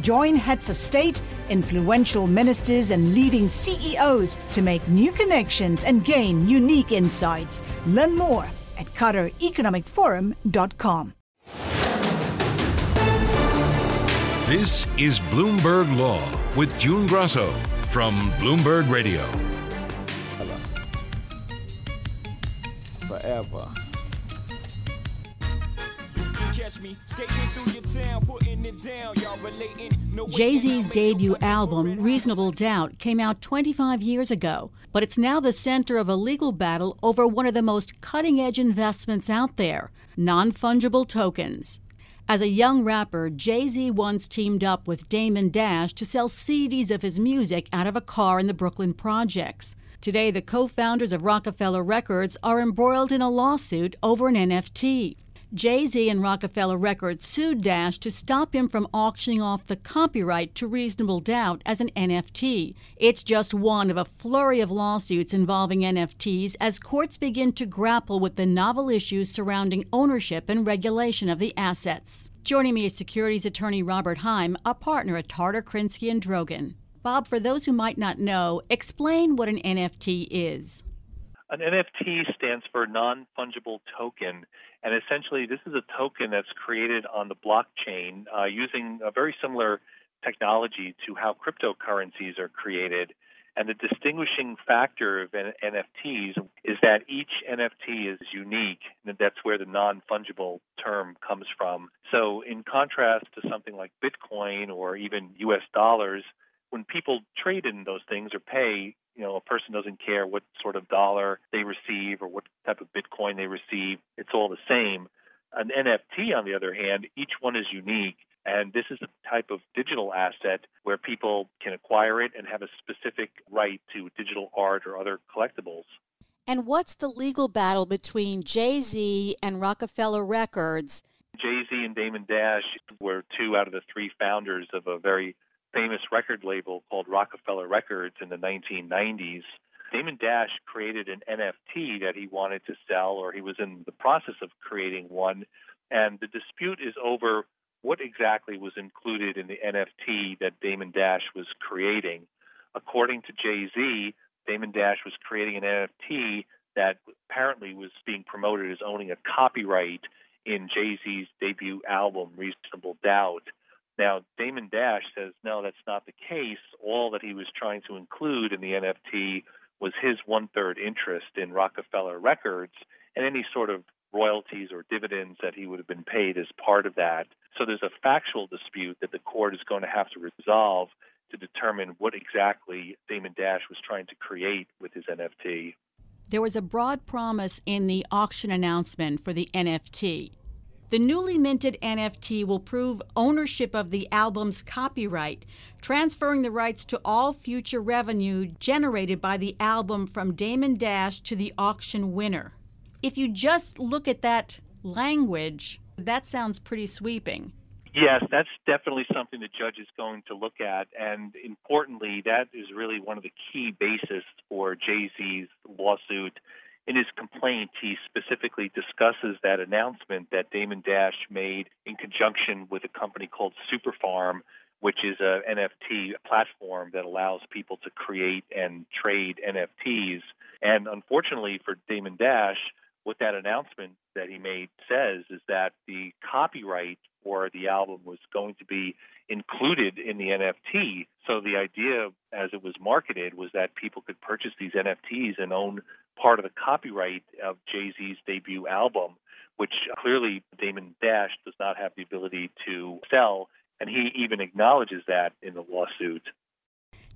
Join heads of state, influential ministers, and leading CEOs to make new connections and gain unique insights. Learn more at QatarEconomicForum.com. This is Bloomberg Law with June Grosso from Bloomberg Radio. Forever. Jay Z's debut album, Reasonable Doubt, came out 25 years ago, but it's now the center of a legal battle over one of the most cutting edge investments out there non fungible tokens. As a young rapper, Jay Z once teamed up with Damon Dash to sell CDs of his music out of a car in the Brooklyn projects. Today, the co founders of Roc-A-Fella Records are embroiled in a lawsuit over an NFT. Jay Z and Roc-A-Fella Records sued Dash to stop him from auctioning off the copyright to Reasonable Doubt as an NFT. It's just one of a flurry of lawsuits involving NFTs as courts begin to grapple with the novel issues surrounding ownership and regulation of the assets. Joining me is securities attorney Robert Heim, a partner at Tarter, Krinsky and Drogin. Bob, for those who might not know, explain what an NFT is. An NFT stands for non fungible token. And essentially, this is a token that's created on the blockchain uh, using a very similar technology to how cryptocurrencies are created. And the distinguishing factor of NFTs is that each NFT is unique. And that's where the non fungible term comes from. So, in contrast to something like Bitcoin or even US dollars, when people trade in those things or pay, you know, a person doesn't care what sort of dollar they receive or what type of Bitcoin they receive. It's all the same. An NFT, on the other hand, each one is unique. And this is a type of digital asset where people can acquire it and have a specific right to digital art or other collectibles. And what's the legal battle between Jay Z and Roc-A-Fella Records? Jay Z and Damon Dash were two out of the three founders of a very famous record label called Roc-A-Fella Records in the 1990s. Damon Dash created an NFT that he wanted to sell, or he was in the process of creating one. And the dispute is over what exactly was included in the NFT that Damon Dash was creating. According to Jay Z, Damon Dash was creating an NFT that apparently was being promoted as owning a copyright in Jay Z's debut album, Reasonable Doubt. Now, Damon Dash says, no, that's not the case. All that he was trying to include in the NFT was his one third interest in Roc-A-Fella Records and any sort of royalties or dividends that he would have been paid as part of that. So there's a factual dispute that the court is going to have to resolve to determine what exactly Damon Dash was trying to create with his NFT. There was a broad promise in the auction announcement for the NFT. The newly minted NFT will prove ownership of the album's copyright, transferring the rights to all future revenue generated by the album from Damon Dash to the auction winner. If you just look at that language, that sounds pretty sweeping. Yes, that's definitely something the judge is going to look at. And importantly, that is really one of the key bases for Jay Z's lawsuit in his complaint, he specifically discusses that announcement that Damon Dash made in conjunction with a company called Superfarm, which is a NFT platform that allows people to create and trade NFTs. And unfortunately for Damon Dash, what that announcement that he made says is that the copyright for the album was going to be included in the NFT. So the idea as it was marketed was that people could purchase these NFTs and own part of the copyright of Jay-Z's debut album, which clearly Damon Dash does not have the ability to sell and he even acknowledges that in the lawsuit.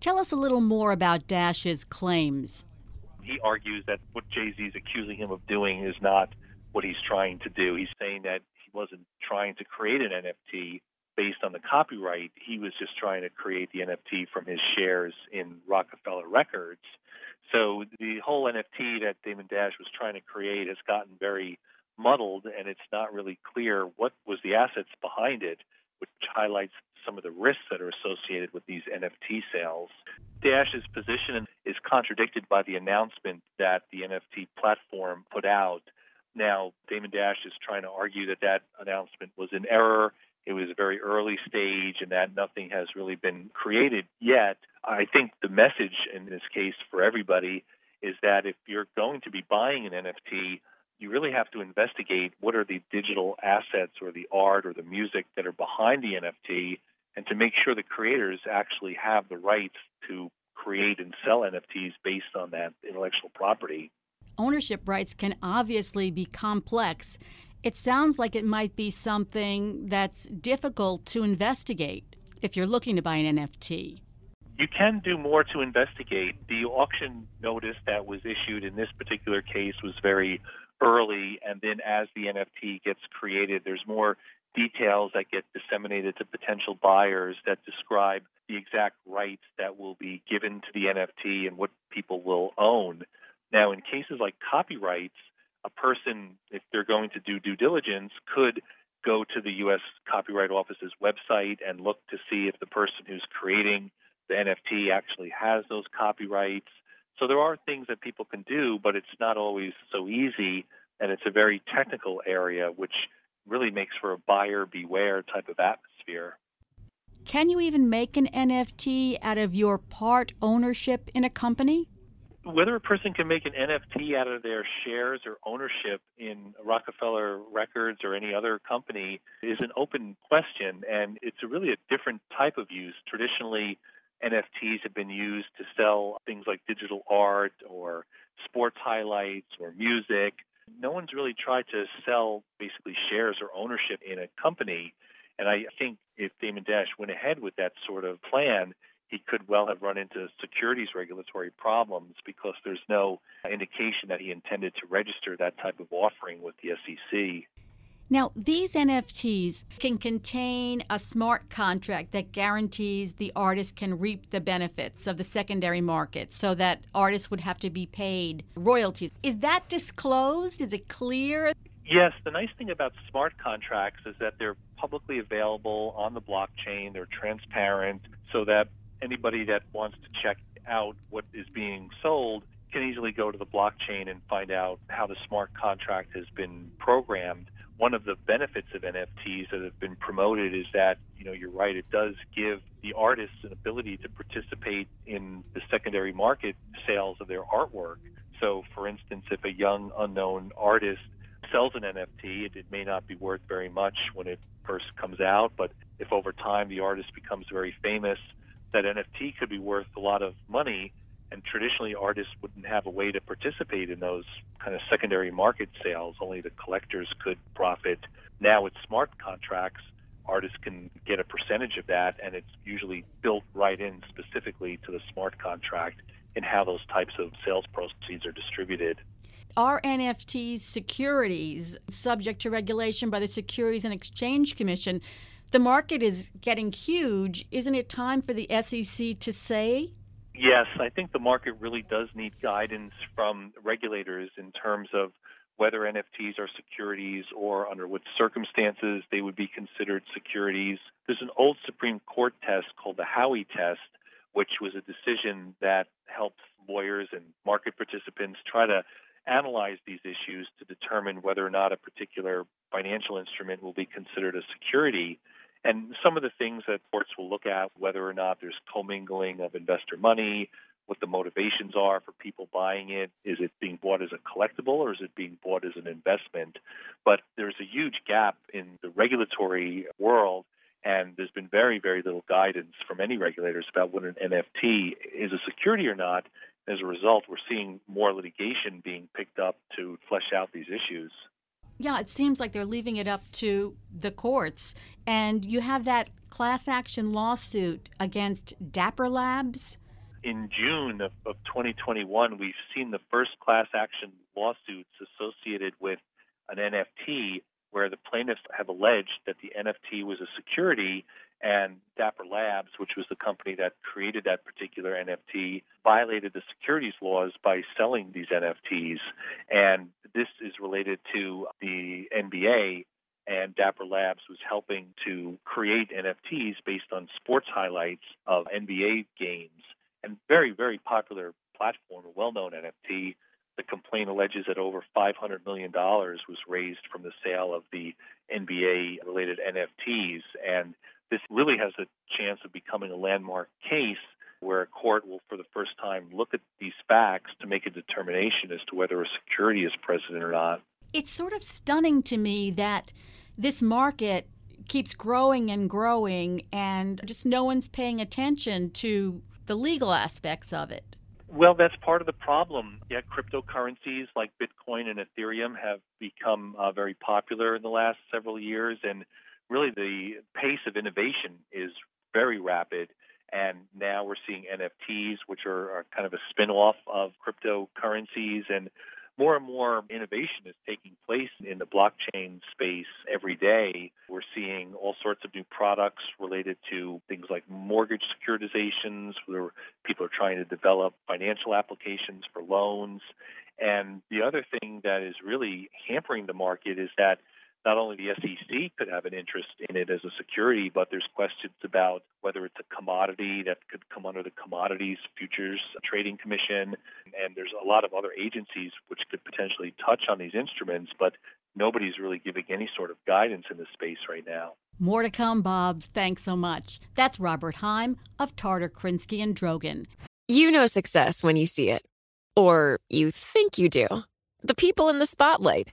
Tell us a little more about Dash's claims. He argues that what Jay Z is accusing him of doing is not what he's trying to do. He's saying that he wasn't trying to create an NFT based on the copyright. He was just trying to create the NFT from his shares in Roc-A-Fella Records. So the whole NFT that Damon Dash was trying to create has gotten very muddled, and it's not really clear what was the assets behind it which highlights some of the risks that are associated with these NFT sales. Dash's position is contradicted by the announcement that the NFT platform put out. Now, Damon Dash is trying to argue that that announcement was in error. It was a very early stage and that nothing has really been created yet. I think the message in this case for everybody is that if you're going to be buying an NFT, you really have to investigate what are the digital assets or the art or the music that are behind the NFT and to make sure the creators actually have the rights to create and sell NFTs based on that intellectual property. Ownership rights can obviously be complex. It sounds like it might be something that's difficult to investigate if you're looking to buy an NFT. You can do more to investigate. The auction notice that was issued in this particular case was very early, and then as the NFT gets created, there's more details that get disseminated to potential buyers that describe the exact rights that will be given to the NFT and what people will own. Now, in cases like copyrights, a person, if they're going to do due diligence, could go to the U.S. Copyright Office's website and look to see if the person who's creating the NFT actually has those copyrights. So there are things that people can do, but it's not always so easy, and it's a very technical area, which really makes for a buyer beware type of atmosphere. Can you even make an NFT out of your part ownership in a company? Whether a person can make an NFT out of their shares or ownership in Roc-A-Fella Records or any other company is an open question, and it's a really a different type of use. Traditionally, NFTs have been used to sell things like digital art or sports highlights or music. No one's really tried to sell basically shares or ownership in a company. And I think if Damon Dash went ahead with that sort of plan, he could well have run into securities regulatory problems because there's no indication that he intended to register that type of offering with the SEC. Now, these NFTs can contain a smart contract that guarantees the artist can reap the benefits of the secondary market so that artists would have to be paid royalties. Is that disclosed? Is it clear? Yes, the nice thing about smart contracts is that they're publicly available on the blockchain, they're transparent, so that anybody that wants to check out what is being sold can easily go to the blockchain and find out how the smart contract has been programmed one of the benefits of NFTs that have been promoted is that, you know, you're right, it does give the artists an ability to participate in the secondary market sales of their artwork. So, for instance, if a young unknown artist sells an NFT, it, it may not be worth very much when it first comes out, but if over time the artist becomes very famous, that NFT could be worth a lot of money and traditionally artists wouldn't have a way to participate in those kind of secondary market sales. Only the collectors could profit. Now with smart contracts, artists can get a percentage of that, and it's usually built right in specifically to the smart contract and how those types of sales proceeds are distributed. Are NFTs securities subject to regulation by the Securities and Exchange Commission? The market is getting huge. Isn't it time for the SEC to say Yes, I think the market really does need guidance from regulators in terms of whether NFTs are securities or under what circumstances they would be considered securities. There's an old Supreme Court test called the Howey test, which was a decision that helps lawyers and market participants try to analyze these issues to determine whether or not a particular financial instrument will be considered a security. And some of the things that courts will look at, whether or not there's commingling of investor money, what the motivations are for people buying it. Is it being bought as a collectible or is it being bought as an investment? But there's a huge gap in the regulatory world and there's been very, very little guidance from any regulators about what an NFT is a security or not. As a result, we're seeing more litigation being picked up to flesh out these issues. Yeah, it seems like they're leaving it up to the courts. And you have that class action lawsuit against Dapper Labs. In June of, of 2021, we've seen the first class action lawsuits associated with an NFT where the plaintiffs have alleged that the NFT was a security and Dapper Labs, which was the company that created that particular NFT, violated the securities laws by selling these NFTs. And this is related to the NBA, and Dapper Labs was helping to create NFTs based on sports highlights of NBA games. And very, very popular platform, a well known NFT the complaint alleges that over $500 million was raised from the sale of the NBA related NFTs. And this really has a chance of becoming a landmark case where a court will, for the first time, look at these facts to make a determination as to whether a security is present or not. It's sort of stunning to me that this market keeps growing and growing, and just no one's paying attention to the legal aspects of it. Well, that's part of the problem. Yeah, cryptocurrencies like Bitcoin and Ethereum have become uh, very popular in the last several years, and really the pace of innovation is very rapid. And now we're seeing NFTs, which are, are kind of a spin off of cryptocurrencies, and more and more innovation is taking place in the blockchain space every day. We're seeing all sorts of new products related to things like mortgage securitizations, where people are trying to develop financial applications for loans. And the other thing that is really hampering the market is that not only the SEC could have an interest in it as a security, but there's questions about whether it's a commodity that could come under the Commodities Futures Trading Commission. And there's a lot of other agencies which could potentially touch on these instruments, but nobody's really giving any sort of guidance in this space right now. More to come, Bob. Thanks so much. That's Robert Heim of Tarter Krinsky and Drogin. You know success when you see it, or you think you do. The people in the spotlight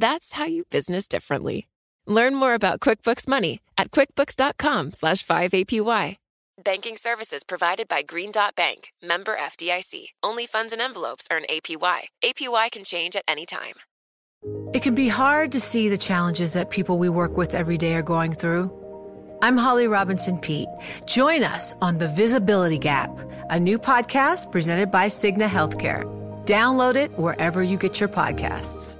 That's how you business differently. Learn more about QuickBooks Money at quickbooks.com slash 5APY. Banking services provided by Green Dot Bank, member FDIC. Only funds and envelopes earn APY. APY can change at any time. It can be hard to see the challenges that people we work with every day are going through. I'm Holly Robinson Peete. Join us on The Visibility Gap, a new podcast presented by Cigna Healthcare. Download it wherever you get your podcasts.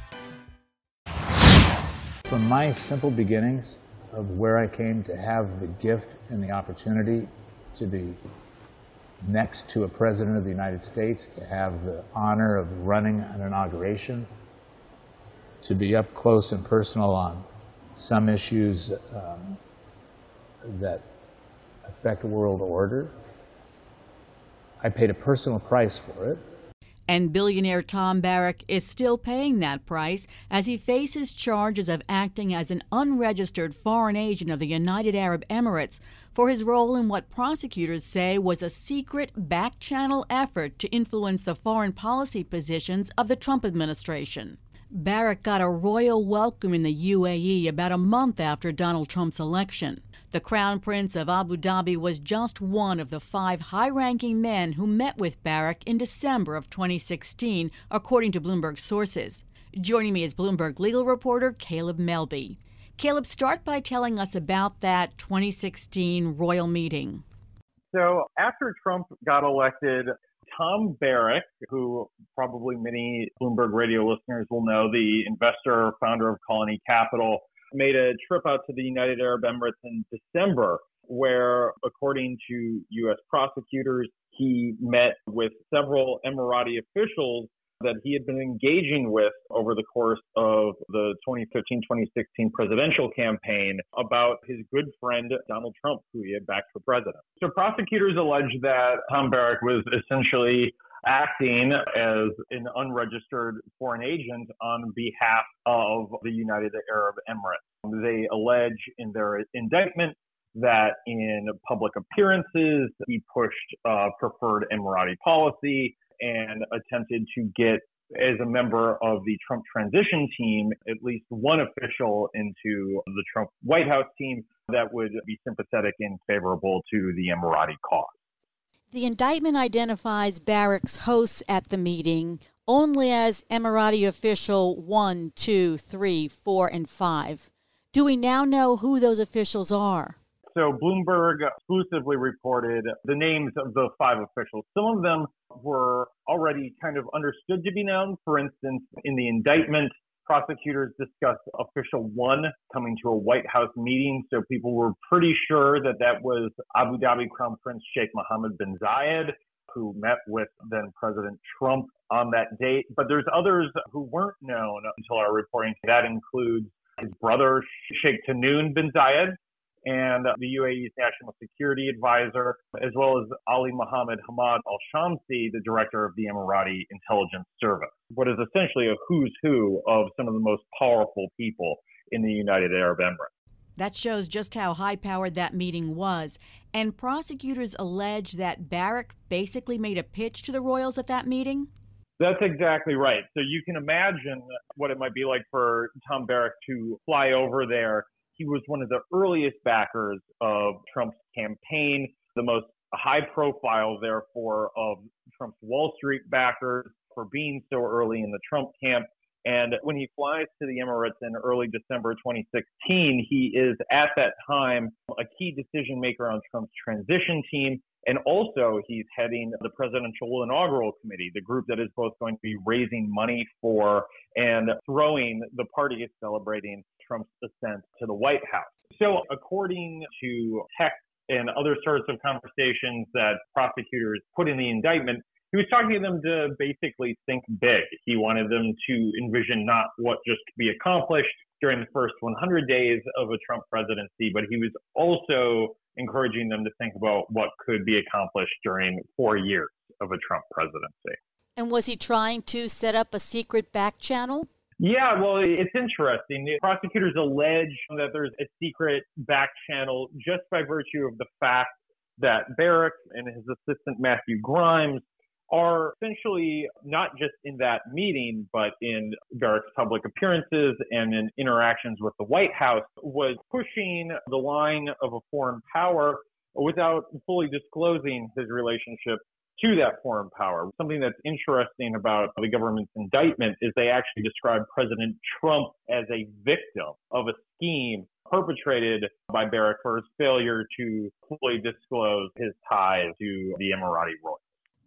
From my simple beginnings of where I came to have the gift and the opportunity to be next to a president of the United States, to have the honor of running an inauguration, to be up close and personal on some issues um, that affect world order. I paid a personal price for it. And billionaire Tom Barrack is still paying that price as he faces charges of acting as an unregistered foreign agent of the United Arab Emirates for his role in what prosecutors say was a secret back channel effort to influence the foreign policy positions of the Trump administration. Barrack got a royal welcome in the UAE about a month after Donald Trump's election. The Crown Prince of Abu Dhabi was just one of the five high ranking men who met with Barrack in December of 2016, according to Bloomberg sources. Joining me is Bloomberg legal reporter Caleb Melby. Caleb, start by telling us about that 2016 royal meeting. So, after Trump got elected, Tom Barrack, who probably many Bloomberg radio listeners will know, the investor, founder of Colony Capital, made a trip out to the United Arab Emirates in December, where, according to U.S. prosecutors, he met with several Emirati officials that he had been engaging with over the course of the 2015-2016 presidential campaign about his good friend Donald Trump, who he had backed for president. So prosecutors allege that Tom Barrack was essentially acting as an unregistered foreign agent on behalf of the United Arab Emirates. They allege in their indictment that in public appearances, he pushed uh, preferred Emirati policy and attempted to get as a member of the Trump transition team, at least one official into the Trump White House team that would be sympathetic and favorable to the Emirati cause. The indictment identifies Barrack's hosts at the meeting only as Emirati official 1, 2, 3, 4, and 5. Do we now know who those officials are? So Bloomberg exclusively reported the names of the five officials. Some of them were already kind of understood to be known. For instance, in the indictment, prosecutors discussed official one coming to a White House meeting. So people were pretty sure that that was Abu Dhabi Crown Prince Sheikh Mohammed bin Zayed, who met with then President Trump on that date. But there's others who weren't known until our reporting. That includes his brother Sheikh Tahnoon bin Zayed, and the UAE's national security advisor, as well as Ali Mohammed Hamad Al Shamsi, the director of the Emirati intelligence service. What is essentially a who's who of some of the most powerful people in the United Arab Emirates. That shows just how high powered that meeting was. And prosecutors allege that Barrack basically made a pitch to the royals at that meeting? That's exactly right. So you can imagine what it might be like for Tom Barrack to fly over there he was one of the earliest backers of Trump's campaign, the most high profile, therefore, of Trump's Wall Street backers for being so early in the Trump camp. And when he flies to the Emirates in early December 2016, he is at that time a key decision maker on Trump's transition team. And also, he's heading the presidential inaugural committee, the group that is both going to be raising money for and throwing the party celebrating Trump's ascent to the White House. So, according to text and other sorts of conversations that prosecutors put in the indictment, he was talking to them to basically think big. He wanted them to envision not what just could be accomplished during the first 100 days of a Trump presidency, but he was also encouraging them to think about what could be accomplished during four years of a Trump presidency. And was he trying to set up a secret back channel? Yeah, well, it's interesting. The prosecutors allege that there's a secret back channel just by virtue of the fact that Barrack and his assistant Matthew Grimes are essentially not just in that meeting, but in Barrack's public appearances and in interactions with the White House, was pushing the line of a foreign power without fully disclosing his relationship to that foreign power. Something that's interesting about the government's indictment is they actually describe President Trump as a victim of a scheme perpetrated by Barrack for his failure to fully disclose his ties to the Emirati royal.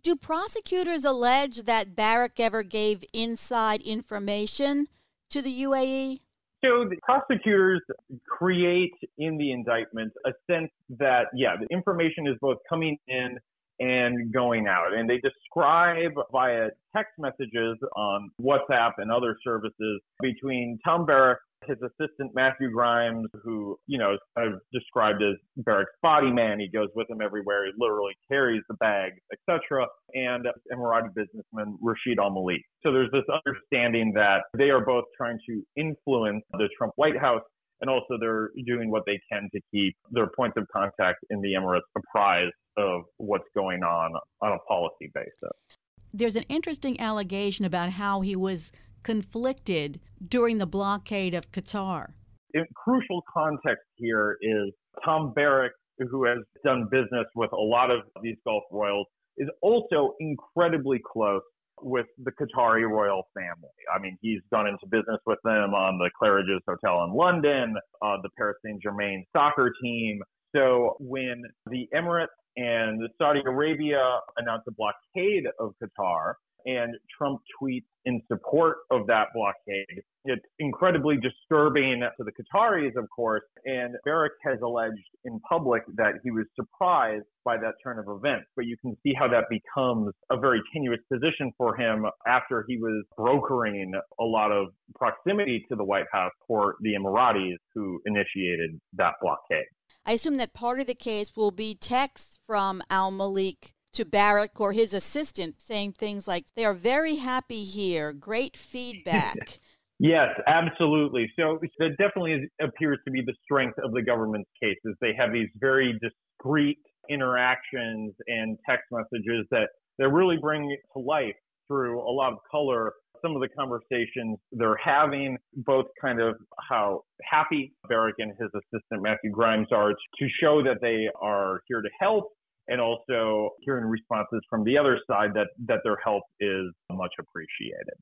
Do prosecutors allege that Barrack ever gave inside information to the UAE? So the prosecutors create in the indictment a sense that, yeah, the information is both coming in and going out. And they describe via text messages on WhatsApp and other services between Tom Barrack, his assistant Matthew Grimes, who, you know, is kind of described as Barrack's body man. He goes with him everywhere. He literally carries the bags, etc. And Emirati businessman Rashid Al Malik. So there's this understanding that they are both trying to influence the Trump White House and also they're doing what they can to keep their points of contact in the Emirates apprised of what's going on on a policy basis. There's an interesting allegation about how he was conflicted during the blockade of Qatar? In crucial context here is Tom Barrack, who has done business with a lot of these Gulf royals, is also incredibly close with the Qatari royal family. I mean, he's gone into business with them on the Claridge's Hotel in London, uh, the Paris Saint Germain soccer team. So when the Emirates and Saudi Arabia announced a blockade of Qatar, and Trump tweets in support of that blockade. It's incredibly disturbing to the Qataris, of course, and Barrack has alleged in public that he was surprised by that turn of events. But you can see how that becomes a very tenuous position for him after he was brokering a lot of proximity to the White House for the Emiratis who initiated that blockade. I assume that part of the case will be texts from Al Malik to Barrack or his assistant saying things like, they are very happy here, great feedback. yes, absolutely. So that definitely is, appears to be the strength of the government's cases. They have these very discreet interactions and text messages that, that really bring to life through a lot of color some of the conversations they're having, both kind of how happy Barrack and his assistant Matthew Grimes are to show that they are here to help and also hearing responses from the other side that, that their help is much appreciated.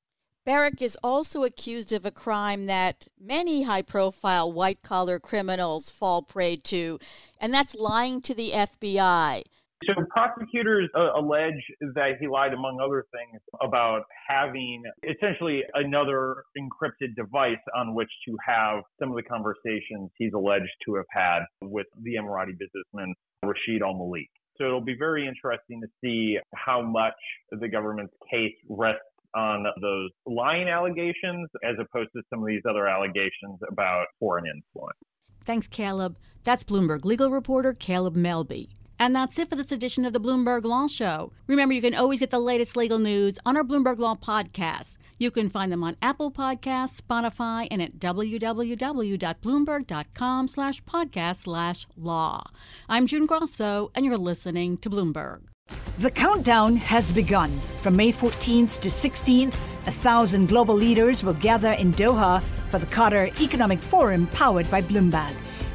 Barrack is also accused of a crime that many high profile white collar criminals fall prey to, and that's lying to the FBI. So, prosecutors uh, allege that he lied, among other things, about having essentially another encrypted device on which to have some of the conversations he's alleged to have had with the Emirati businessman Rashid Al Malik. So it'll be very interesting to see how much the government's case rests on those lying allegations as opposed to some of these other allegations about foreign influence. Thanks, Caleb. That's Bloomberg legal reporter Caleb Melby. And that's it for this edition of the Bloomberg Law Show. Remember, you can always get the latest legal news on our Bloomberg Law podcast. You can find them on Apple Podcasts, Spotify, and at www.bloomberg.com slash podcast slash law. I'm June Grosso, and you're listening to Bloomberg. The countdown has begun. From May 14th to 16th, a thousand global leaders will gather in Doha for the Qatar Economic Forum powered by Bloomberg.